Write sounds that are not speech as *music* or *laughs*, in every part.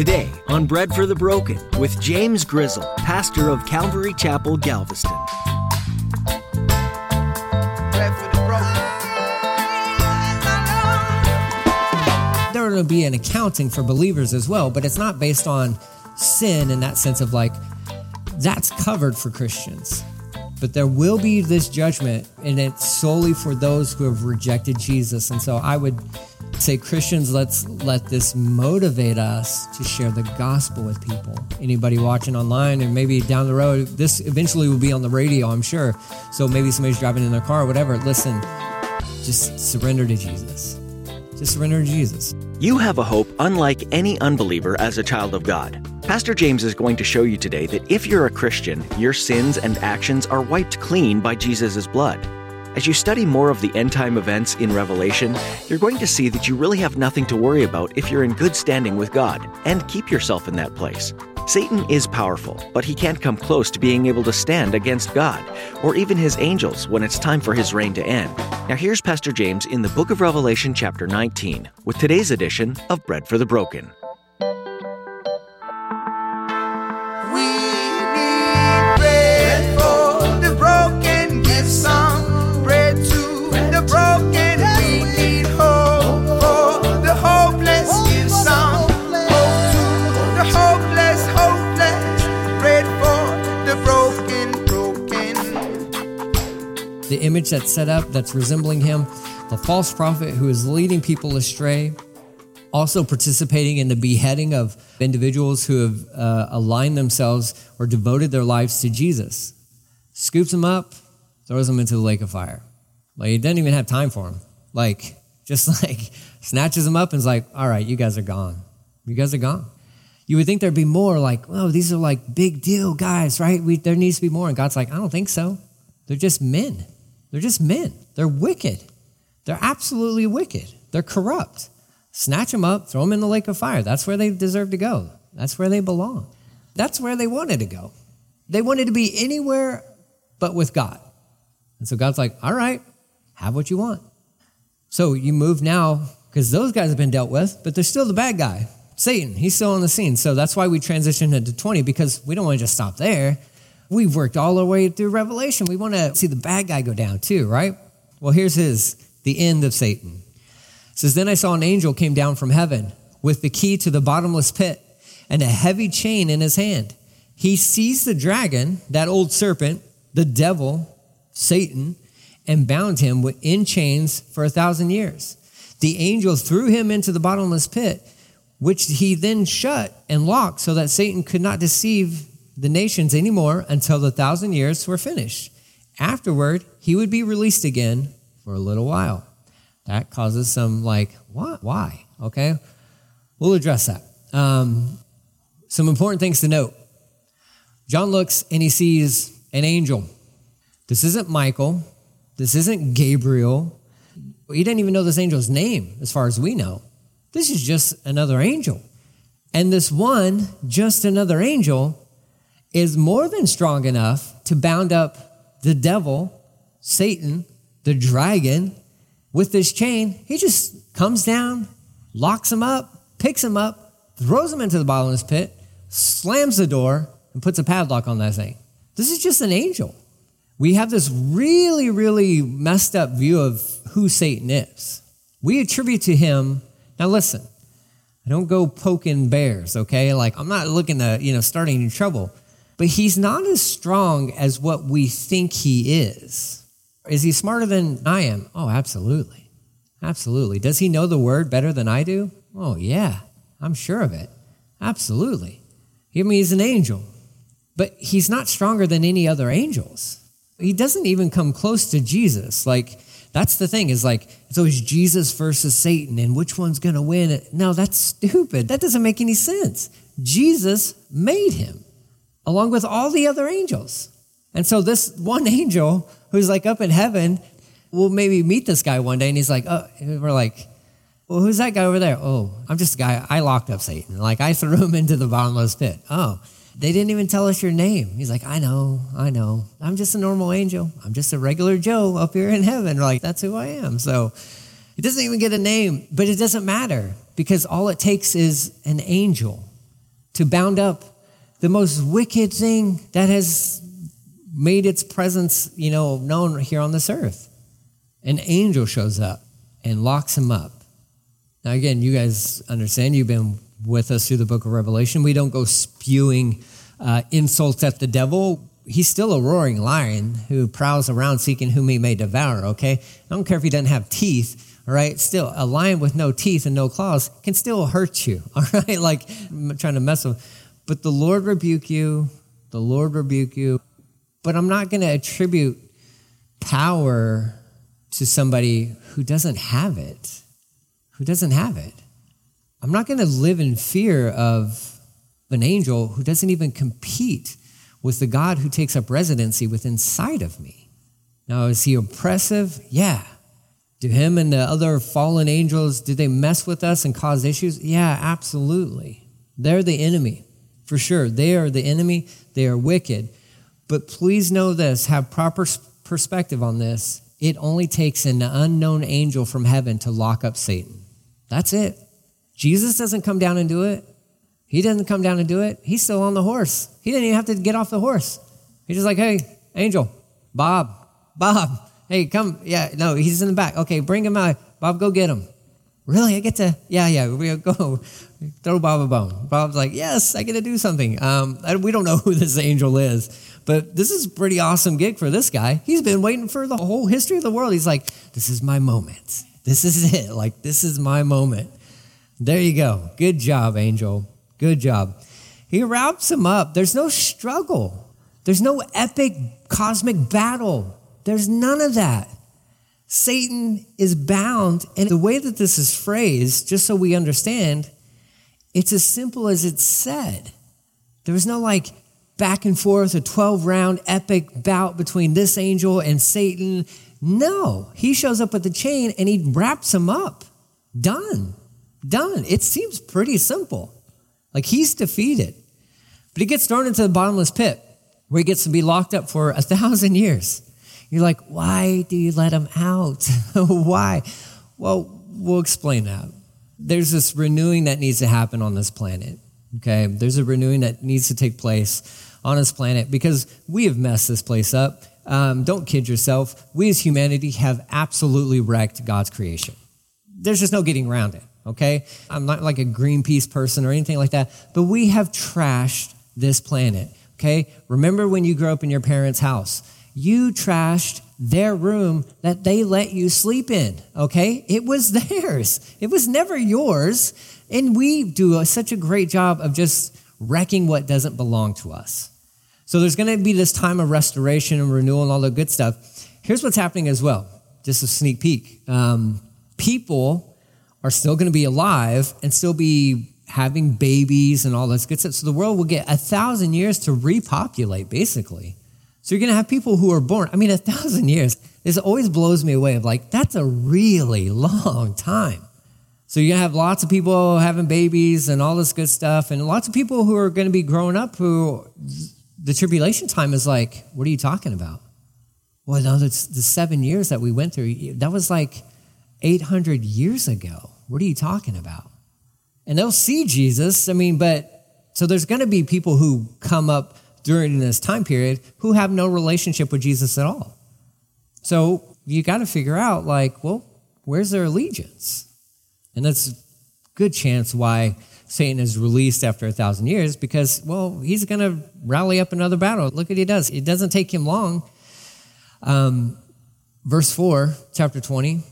Today on Bread for the Broken with James Grizzle, pastor of Calvary Chapel, Galveston. There will be an accounting for believers as well, but it's not based on sin in that sense of like, that's covered for Christians. But there will be this judgment, and it's solely for those who have rejected Jesus. And so I would say Christians, let's let this motivate us to share the gospel with people. Anybody watching online and maybe down the road, this eventually will be on the radio, I'm sure. So maybe somebody's driving in their car or whatever. Listen, just surrender to Jesus. Just surrender to Jesus. You have a hope unlike any unbeliever as a child of God. Pastor James is going to show you today that if you're a Christian, your sins and actions are wiped clean by Jesus' blood. As you study more of the end time events in Revelation, you're going to see that you really have nothing to worry about if you're in good standing with God, and keep yourself in that place. Satan is powerful, but he can't come close to being able to stand against God, or even his angels when it's time for his reign to end. Now, here's Pastor James in the book of Revelation, chapter 19, with today's edition of Bread for the Broken. The image that's set up that's resembling him, the false prophet who is leading people astray, also participating in the beheading of individuals who have uh, aligned themselves or devoted their lives to Jesus. Scoops them up, throws them into the lake of fire. Like he doesn't even have time for them. Like *laughs* just like snatches them up and is like, all right, you guys are gone. You guys are gone. You would think there'd be more like, oh, these are like big deal guys, right? We, there needs to be more. And God's like, I don't think so. They're just men. They're just men. They're wicked. They're absolutely wicked. They're corrupt. Snatch them up, throw them in the lake of fire. That's where they deserve to go. That's where they belong. That's where they wanted to go. They wanted to be anywhere but with God. And so God's like, all right, have what you want. So you move now, because those guys have been dealt with, but they're still the bad guy, Satan. He's still on the scene. So that's why we transitioned into 20, because we don't want to just stop there. We've worked all the way through Revelation. We want to see the bad guy go down too, right? Well, here's his, the end of Satan. It says, Then I saw an angel came down from heaven with the key to the bottomless pit and a heavy chain in his hand. He seized the dragon, that old serpent, the devil, Satan, and bound him in chains for a thousand years. The angel threw him into the bottomless pit, which he then shut and locked so that Satan could not deceive the nations anymore until the thousand years were finished. Afterward, he would be released again for a little while. That causes some, like, what? Why? Okay. We'll address that. Um, some important things to note. John looks and he sees an angel. This isn't Michael. This isn't Gabriel. He didn't even know this angel's name, as far as we know. This is just another angel. And this one, just another angel, is more than strong enough to bound up the devil, Satan, the dragon, with this chain. He just comes down, locks him up, picks him up, throws him into the bottomless pit, slams the door, and puts a padlock on that thing. This is just an angel. We have this really, really messed up view of who Satan is. We attribute to him, now listen, I don't go poking bears, okay? Like, I'm not looking to, you know, start any trouble but he's not as strong as what we think he is. Is he smarter than I am? Oh, absolutely. Absolutely. Does he know the word better than I do? Oh, yeah, I'm sure of it. Absolutely. I mean, he's an angel, but he's not stronger than any other angels. He doesn't even come close to Jesus. Like, that's the thing is like, it's always Jesus versus Satan and which one's going to win. No, that's stupid. That doesn't make any sense. Jesus made him along with all the other angels. And so this one *laughs* angel who's like up in heaven will maybe meet this guy one day and he's like, oh, we're like, well, who's that guy over there? Oh, I'm just a guy. I locked up Satan. Like I threw him *laughs* into the bottomless pit. Oh, they didn't even tell us your name. He's like, I know, I know. I'm just a normal angel. I'm just a regular Joe up here in heaven. like, that's who I am. So he doesn't even get a name, but it doesn't matter because all it takes is an angel to bound up the most wicked thing that has made its presence, you know, known here on this earth. An angel shows up and locks him up. Now, again, you guys understand, you've been with us through the book of Revelation. We don't go spewing uh, insults at the devil. He's still a roaring lion who prowls around seeking whom he may devour, okay? I don't care if he doesn't have teeth, all right? Still, a lion with no teeth and no claws can still hurt you, *laughs* all right? Like, I'm trying to mess with. But the Lord rebuke you, the Lord rebuke you. But I'm not going to attribute power to somebody who doesn't have it, who doesn't have it. I'm not going to live in fear of an angel who doesn't even compete with the God who takes up residency within sight of me. Now, is he oppressive? Yeah. Do him and the other fallen angels, do they mess with us and cause issues? Yeah, absolutely. They're the enemy, for sure. They are the enemy. They are wicked. But please know this, have proper perspective on this. It only takes an unknown angel from heaven to lock up Satan. That's it. Jesus doesn't come down and do it. He doesn't come down and do it. He's still on the horse. He didn't even have to get off the horse. He's just like, hey, angel, Bob, Bob, hey, come. Yeah, no, he's in the back. Okay, bring him out. Bob, go get him. Really? I get to, yeah, yeah, we go throw Bob a bone. Bob's like, yes, I get to do something. Um, we don't know *laughs* who this angel is, but this is pretty awesome gig for this guy. He's been waiting for the whole history of the world. He's like, this is my moment. This is it. *laughs* Like, this is my moment. There you go. Good job, Angel. Good job. He wraps him up. There's no struggle, there's no epic cosmic battle. There's none of that. Satan is bound. And the way that this is phrased, just so we understand, it's as simple as it's said. There was no like back and forth, a 12 round epic bout between this angel and Satan. No, he shows up with the chain and he wraps him up. Done. Done. It seems pretty simple. Like he's defeated. But he gets thrown into the bottomless pit where he gets to be locked up for a thousand years. You're like, why do you let him out? *laughs* why? Well, we'll explain that. There's this renewing that needs to happen on this planet. Okay. There's a renewing that needs to take place on this planet because we have messed this place up. Um, don't kid yourself. We as humanity have absolutely wrecked God's creation. There's just no getting around it okay? I'm not like a Greenpeace person or anything like that, but we have trashed this planet, okay? Remember when you grew up in your parents' house? You trashed their room that they let you sleep in, okay? It was *laughs* theirs, it was never yours. And we do a, such a great job of just wrecking what doesn't belong to us. So there's going to be this time of restoration and renewal and all the good stuff. Here's what's happening as well, just a sneak peek. Um, people are still going to be alive and still be having babies and all this good stuff. So the world will get a thousand years to repopulate, basically. So you're going to have people who are born. I mean, a thousand years. This always blows me away. Of like, that's a really long time. So you're to have lots of people having babies and all this good stuff, and lots of people who are to be growing up who the tribulation time is like, what are you talking about? Well, no, the seven years that we went through. That was like 800 years ago. What are you talking about? And they'll see Jesus. I mean, but so there's to be people who come up during this time period who have no relationship with Jesus at all. So you got to figure out, like, well, where's their allegiance? And that's a good chance why Satan is released after a thousand years because, well, he's going to rally up another battle. Look what he does. It doesn't take him long. Um, verse 4, chapter 20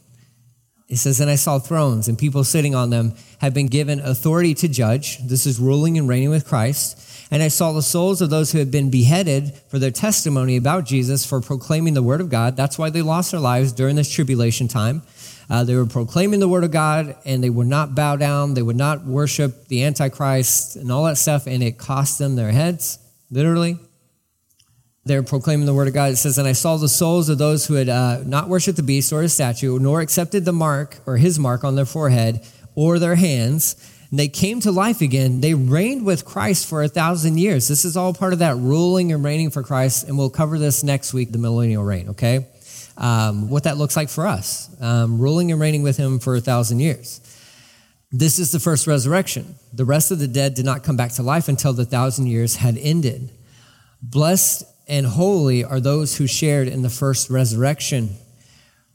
it says, And I saw thrones, and people sitting on them had been given authority to judge. This is ruling and reigning with Christ. And I saw the souls of those who had been beheaded for their testimony about Jesus, for proclaiming the word of God. That's why they lost their lives during this tribulation time. Uh, they were proclaiming the word of God, and they would not bow down. They would not worship the Antichrist and all that stuff, and it cost them their heads, literally they're proclaiming the word of God. It says, And I saw the souls of those who had uh, not worshiped the beast or his statue, nor accepted the mark or his mark on their forehead or their hands. And they came to life again. They reigned with Christ for a thousand years. This is all part of that ruling and reigning for Christ. And we'll cover this next week, the millennial reign, okay? Um, what that looks like for us, um, ruling and reigning with him for a thousand years. This is the first resurrection. The rest of the dead did not come back to life until the thousand years had ended. Blessed and holy are those who shared in the first resurrection.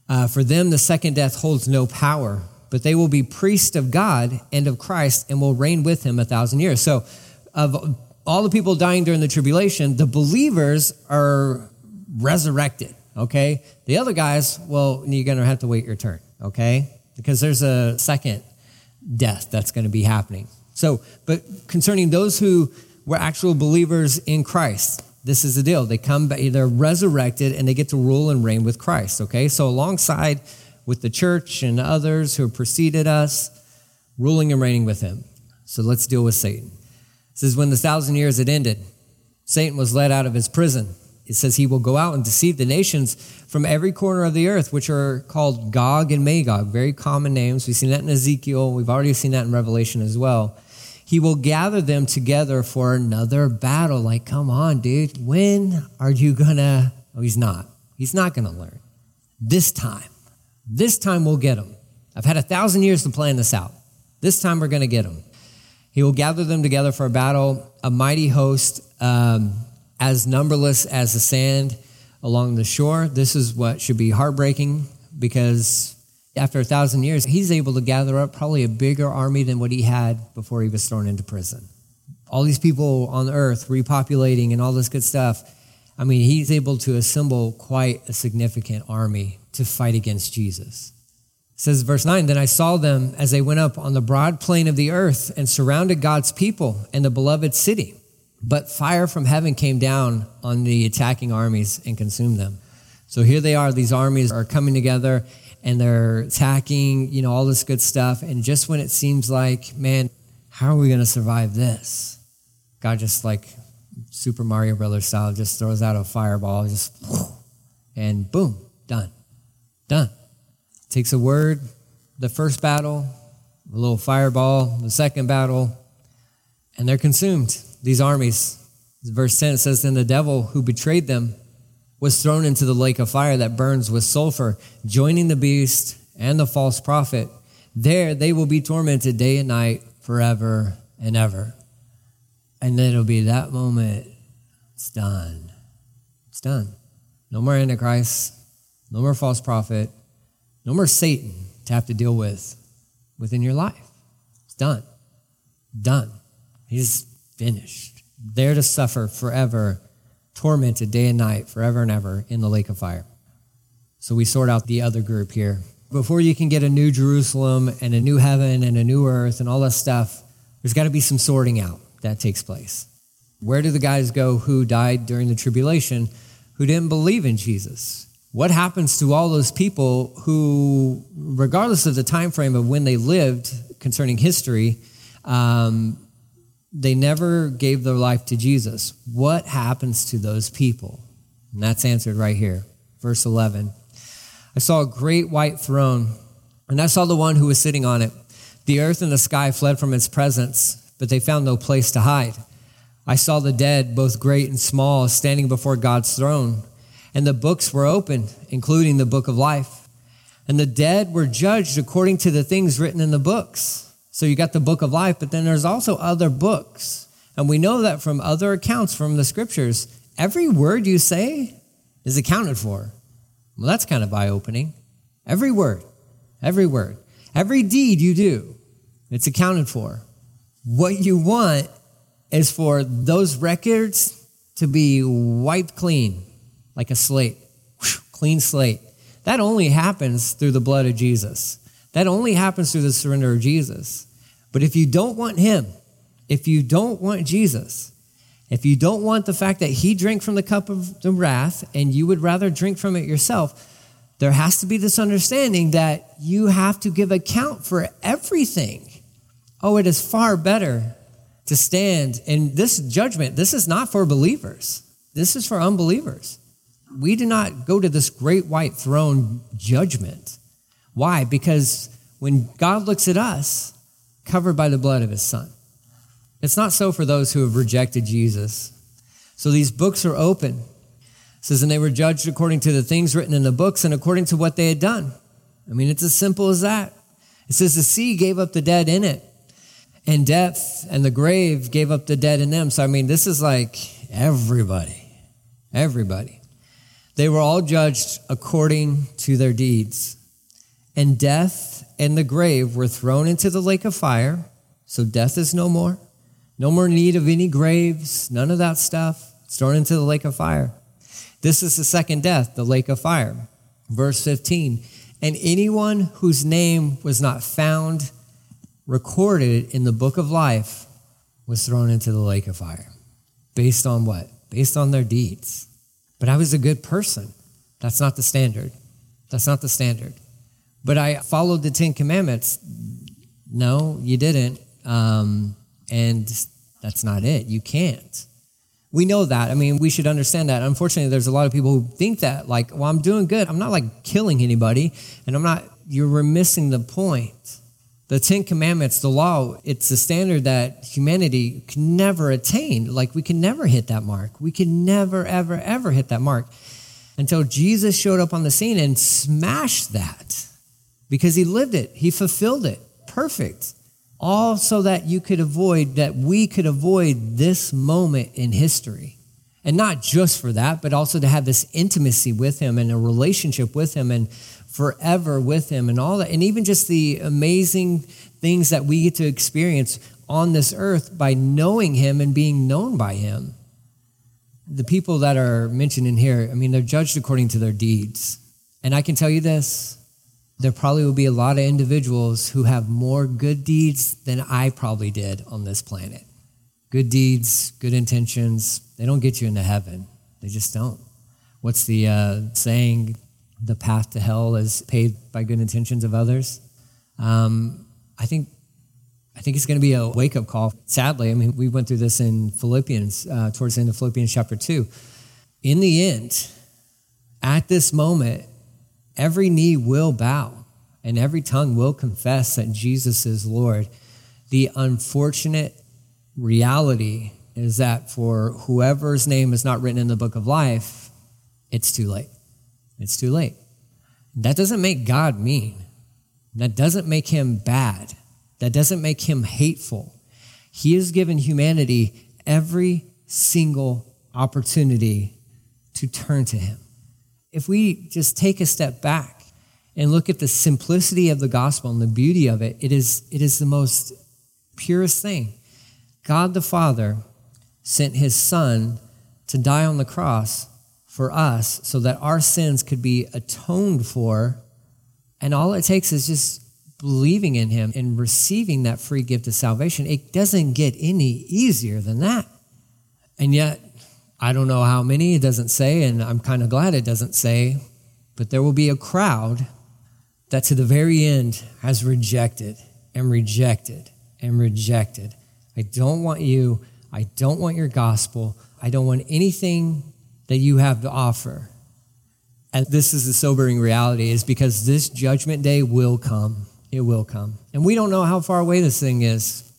Uh, for them, the second death holds no power, but they will be priests of God and of Christ and will reign with him a thousand years. So, of all the people dying during the tribulation, the believers are resurrected, okay? The other guys, well, you're going to have to wait your turn, okay? Because there's a second death that's going to be happening. So, but concerning those who were actual believers in Christ, this is the deal. They come back, they're resurrected and they get to rule and reign with Christ, okay? So, alongside with the church and others who have preceded us, ruling and reigning with him. So, let's deal with Satan. It says, When the thousand years had ended, Satan was led out of his prison. It says he will go out and deceive the nations from every corner of the earth, which are called Gog and Magog, very common names. We've seen that in Ezekiel. We've already seen that in Revelation as well. He will gather them together for another battle. Like, come on, dude. When are you gonna? Oh, he's not. He's not gonna learn. This time. This time we'll get him. I've had a thousand years to plan this out. This time we're gonna get him. He will gather them together for a battle, a mighty host. Um, as numberless as the sand along the shore. This is what should be heartbreaking because after a thousand years, he's able to gather up probably a bigger army than what he had before he was thrown into prison. All these people on earth repopulating and all this good stuff. I mean, he's able to assemble quite a significant army to fight against Jesus. It says verse 9, Then I saw them as they went up on the broad plain of the earth and surrounded God's people and the beloved city. But fire from heaven came down on the attacking armies and consumed them. So here they are, these armies are coming together and they're attacking, you know, all this good stuff. And just when it seems like, man, how are we going to survive this? God just like Super Mario Brothers style just throws out a fireball, just *sniffs* and boom, done. Done. Takes a word, the first battle, a little fireball, the second battle, and they're consumed these armies. Verse 10 says, Then the devil who betrayed them was thrown into the lake of fire that burns with sulfur, joining the beast and the false prophet. There they will be tormented day and night forever and ever. And it'll be that moment, it's done. It's done. No more Antichrist, no more false prophet, no more Satan to have to deal with within your life. It's done. Done. He's finished, there to suffer forever, tormented day and night, forever and ever in the lake of fire. So we sort out the other group here. Before you can get a new Jerusalem and a new heaven and a new earth and all that stuff, there's got to be some sorting out that takes place. Where do the guys go who died during the tribulation who didn't believe in Jesus? What happens to all those people who, regardless of the time frame of when they lived concerning history, um, they never gave their life to Jesus. What happens to those people? And that's answered right here. Verse 11. I saw a great white throne, and I saw the one who was sitting on it. The earth and the sky fled from its presence, but they found no place to hide. I saw the dead, both great and small, standing before God's throne, and the books were opened, including the book of life. And the dead were judged according to the things written in the books. So you got the book of life, but then there's also other books. And we know that from other accounts from the scriptures, every word you say is accounted for. Well, that's kind of eye opening. Every word, every word, every deed you do, it's accounted for. What you want is for those records to be wiped clean, like a slate, clean slate. That only happens through the blood of Jesus. That only happens through the surrender of Jesus. But if you don't want him, if you don't want Jesus, if you don't want the fact that he drank from the cup of the wrath and you would rather drink from it yourself, there has to be this understanding that you have to give account for everything. Oh, it is far better to stand in this judgment. This is not for believers, this is for unbelievers. We do not go to this great white throne judgment why? Because when God looks at us, covered by the blood of his son. It's not so for those who have rejected Jesus. So these books are open. It says, and they were judged according to the things written in the books and according to what they had done. I mean, it's as simple as that. It says the sea gave up the dead in it, and death and the grave gave up the dead in them. So, I mean, this is like everybody, everybody. They were all judged according to their deeds. And death and the grave were thrown into the lake of fire. So death is no more. No more need of any graves, none of that stuff. It's thrown into the lake of fire. This is the second death, the lake of fire. Verse 15. And anyone whose name was not found recorded in the book of life was thrown into the lake of fire. Based on what? Based on their deeds. But I was a good person. That's not the standard. That's not the standard. But I followed the Ten Commandments. No, you didn't. Um, and that's not it. You can't. We know that. I mean, we should understand that. Unfortunately, there's a lot of people who think that, like, well, I'm doing good. I'm not like killing anybody, and I'm not, you're missing the point. The Ten Commandments, the law, it's a standard that humanity can never attain. Like, we can never hit that mark. We can never, ever, ever hit that mark until Jesus showed up on the scene and smashed that because he lived it, he fulfilled it. Perfect all so that you could avoid, that we could avoid this moment in history. And not just for that, but also to have this intimacy with Him and a relationship with Him and forever with Him and all that. And even just the amazing things that we get to experience on this earth by knowing Him and being known by Him. The people that are mentioned in here, I mean, they're judged according to their deeds. And I can tell you this there probably will be a lot of individuals who have more good deeds than I probably did on this planet. Good deeds, good intentions, they don't get you into heaven. They just don't. What's the uh, saying? The path to hell is paved by good intentions of others. Um, I think I think it's going to be a wake up call. Sadly, I mean, we went through this in Philippians, uh, towards the end of Philippians chapter 2. In the end, at this moment, every knee will bow and every tongue will confess that Jesus is Lord. The unfortunate reality is that for whoever's name is not written in the book of life, it's too late. It's too late. That doesn't make God mean. That doesn't make him bad. That doesn't make him hateful. He has given humanity every single opportunity to turn to him if we just take a step back and look at the simplicity of the gospel and the beauty of it, it is, it is the most purest thing. God the Father sent his Son to die on the cross for us so that our sins could be atoned for. And all it takes is just believing in him and receiving that free gift of salvation. It doesn't get any easier than that. And yet, I don't know how many, it doesn't say, and I'm kind of glad it doesn't say, but there will be a crowd that to the very end has rejected and rejected and rejected. I don't want you. I don't want your gospel. I don't want anything that you have to offer. And this is the sobering reality is because this judgment day will come. It will come. And we don't know how far away this thing is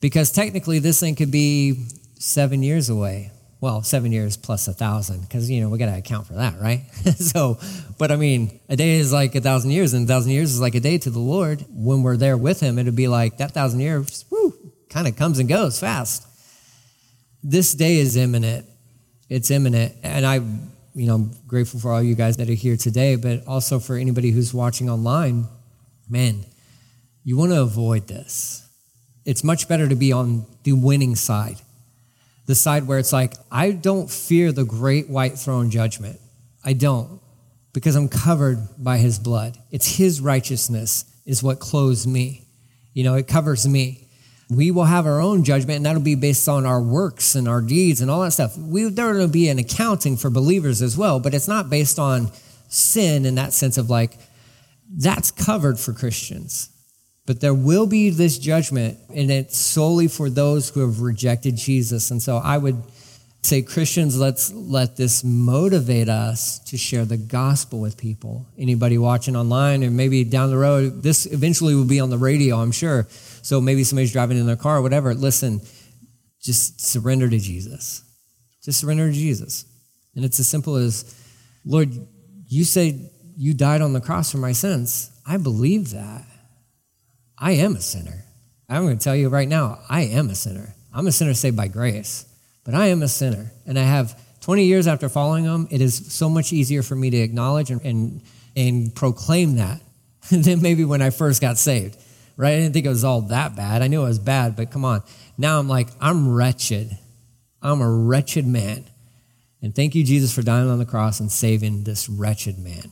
because technically this thing could be seven years away well, seven years plus a thousand, because you know we got to account for that, right? *laughs* so, but I mean, a day is like a thousand years, and a thousand years is like a day to the Lord. When we're there with Him, it'd be like that thousand years, whoo, kind of comes and goes fast. This day is imminent. It's imminent, and I, you know, I'm grateful for all you guys that are here today, but also for anybody who's watching online. Man, you want to avoid this. It's much better to be on the winning side the side where it's like, I don't fear the great white throne judgment. I don't, because I'm covered by his blood. It's his righteousness is what clothes me. You know, it covers me. We will have our own judgment, and that'll be based on our works and our deeds and all that stuff. We, there will be an accounting for believers as well, but it's not based on sin in that sense of like, that's covered for Christians. But there will be this judgment, and it's solely for those who have rejected Jesus. And so I would say, Christians, let's let this motivate us to share the gospel with people. Anybody watching online, or maybe down the road, this eventually will be on the radio, I'm sure. So maybe somebody's driving in their car, or whatever. Listen, just surrender to Jesus. Just surrender to Jesus. And it's as simple as, Lord, you say you died on the cross for my sins. I believe that. I am a sinner. I'm going to tell you right now, I am a sinner. I'm a sinner saved by grace, but I am a sinner. And I have 20 years after following him, it is so much easier for me to acknowledge and, and, and proclaim that *laughs* than maybe when I first got saved, right? I didn't think it was all that bad. I knew it was bad, but come on. Now I'm like, I'm wretched. I'm a wretched man. And thank you, Jesus, for dying on the cross and saving this wretched man.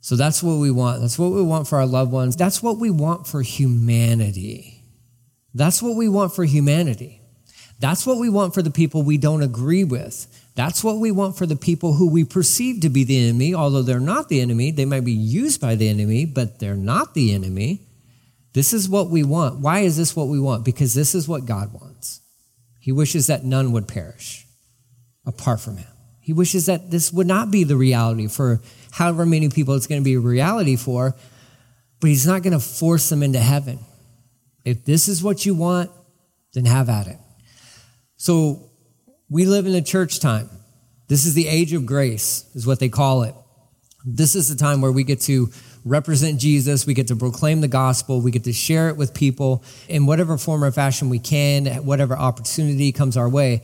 So that's what we want. That's what we want for our loved ones. That's what we want for humanity. That's what we want for humanity. That's what we want for the people we don't agree with. That's what we want for the people who we perceive to be the enemy, although they're not the enemy. They might be used by the enemy, but they're not the enemy. This is what we want. Why is this what we want? Because this is what God wants. He wishes that none would perish apart from him. He wishes that this would not be the reality for however many people it's going to be a reality for, but he's not going to force them into heaven. If this is what you want, then have at it. So we live in a church time. This is the age of grace, is what they call it. This is the time where we get to represent Jesus. We get to proclaim the gospel. We get to share it with people in whatever form or fashion we can, at whatever opportunity comes our way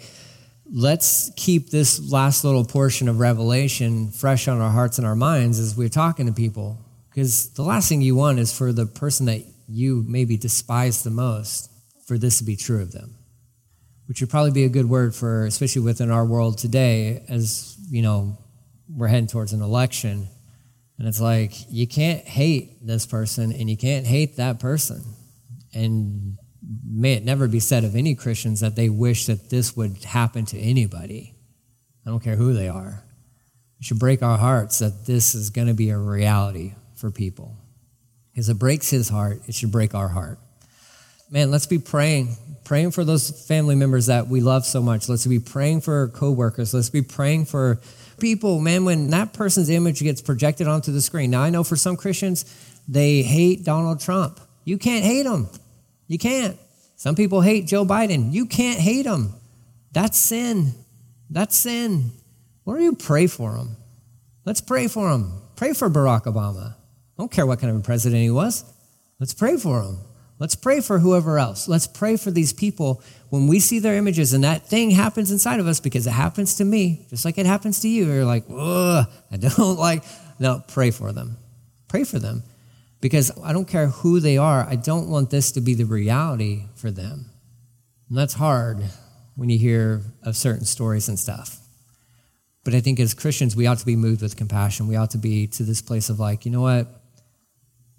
let's keep this last little portion of Revelation fresh on our hearts and our minds as we're talking to people. Because the last thing you want is for the person that you maybe despise the most, for this to be true of them. Which would probably be a good word for, especially within our world today, as you know, we're heading towards an election. And it's like, you can't hate this person and you can't hate that person. And may it never be said of any Christians that they wish that this would happen to anybody. I don't care who they are. It should break our hearts that this is going to be a reality for people. Because it breaks his heart, it should break our heart. Man, let's be praying, praying for those family members that we love so much. Let's be praying for coworkers. Let's be praying for people, man, when that person's image gets projected onto the screen. Now, I know for some Christians, they hate Donald Trump. You can't hate him. You can't. Some people hate Joe Biden. You can't hate him. That's sin. That's sin. Why don't you pray for him? Let's pray for him. Pray for Barack Obama. I don't care what kind of a president he was. Let's pray for him. Let's pray for whoever else. Let's pray for these people when we see their images and that thing happens inside of us because it happens to me, just like it happens to you. You're like, ugh, I don't *laughs* like. No, pray for them. Pray for them because I don't care who they are, I don't want this to be the reality for them. And that's hard when you hear of certain stories and stuff. But I think as Christians, we ought to be moved with compassion. We ought to be to this place of like, you know what?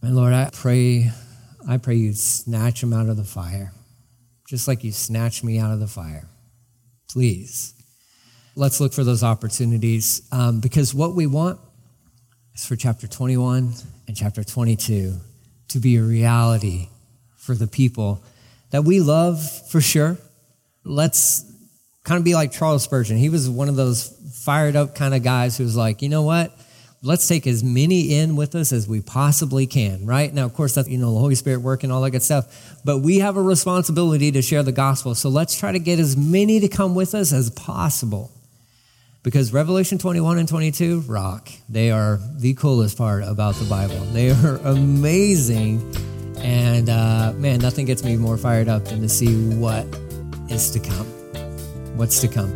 My Lord, I pray, I pray you snatch them out of the fire, just like you snatched me out of the fire. Please. Let's look for those opportunities um, because what we want is for chapter 21 and chapter 22 to be a reality for the people that we love for sure. Let's kind of be like Charles Spurgeon. He was one of those fired up kind of guys who's like, you know what? Let's take as many in with us as we possibly can, right? Now, of course, that's, you know, the Holy Spirit work and all that good stuff. But we have a responsibility to share the gospel. So let's try to get as many to come with us as possible because Revelation 21 and 22 rock. They are the coolest part about the Bible. They are *laughs* amazing. And uh, man, nothing gets me more fired up than to see what is to come. What's to come.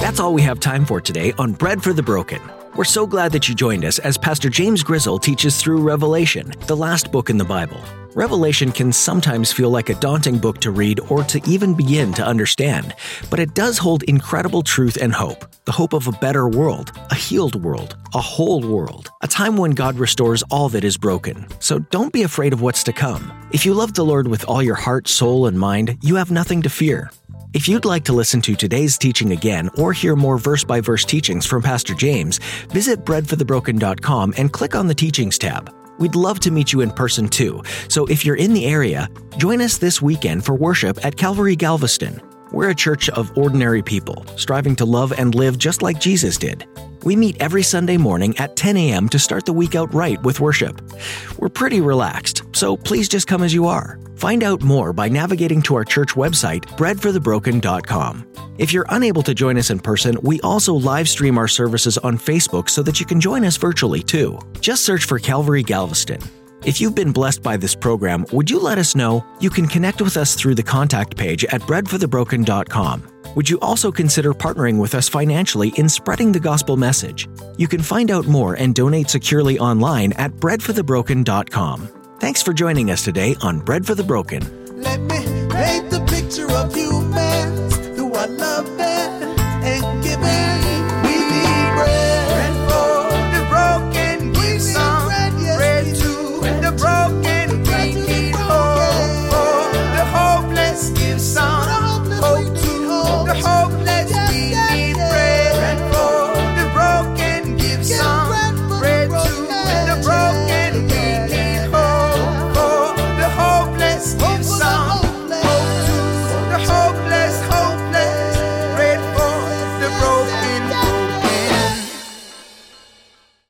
That's all we have time for today on Bread for the Broken. We're so glad that you joined us as Pastor James Grizzle teaches through Revelation, the last book in the Bible. Revelation can sometimes feel like a daunting book to read or to even begin to understand, but it does hold incredible truth and hope the hope of a better world, a healed world, a whole world, a time when God restores all that is broken. So don't be afraid of what's to come. If you love the Lord with all your heart, soul, and mind, you have nothing to fear. If you'd like to listen to today's teaching again or hear more verse by verse teachings from Pastor James, visit breadforthebroken.com and click on the Teachings tab. We'd love to meet you in person too, so if you're in the area, join us this weekend for worship at Calvary Galveston. We're a church of ordinary people, striving to love and live just like Jesus did. We meet every Sunday morning at 10 a.m. to start the week out right with worship. We're pretty relaxed, so please just come as you are. Find out more by navigating to our church website, breadforthebroken.com. If you're unable to join us in person, we also live stream our services on Facebook so that you can join us virtually too. Just search for Calvary Galveston. If you've been blessed by this program, would you let us know? You can connect with us through the contact page at breadforthebroken.com. Would you also consider partnering with us financially in spreading the gospel message? You can find out more and donate securely online at breadforthebroken.com. Thanks for joining us today on Bread for the Broken.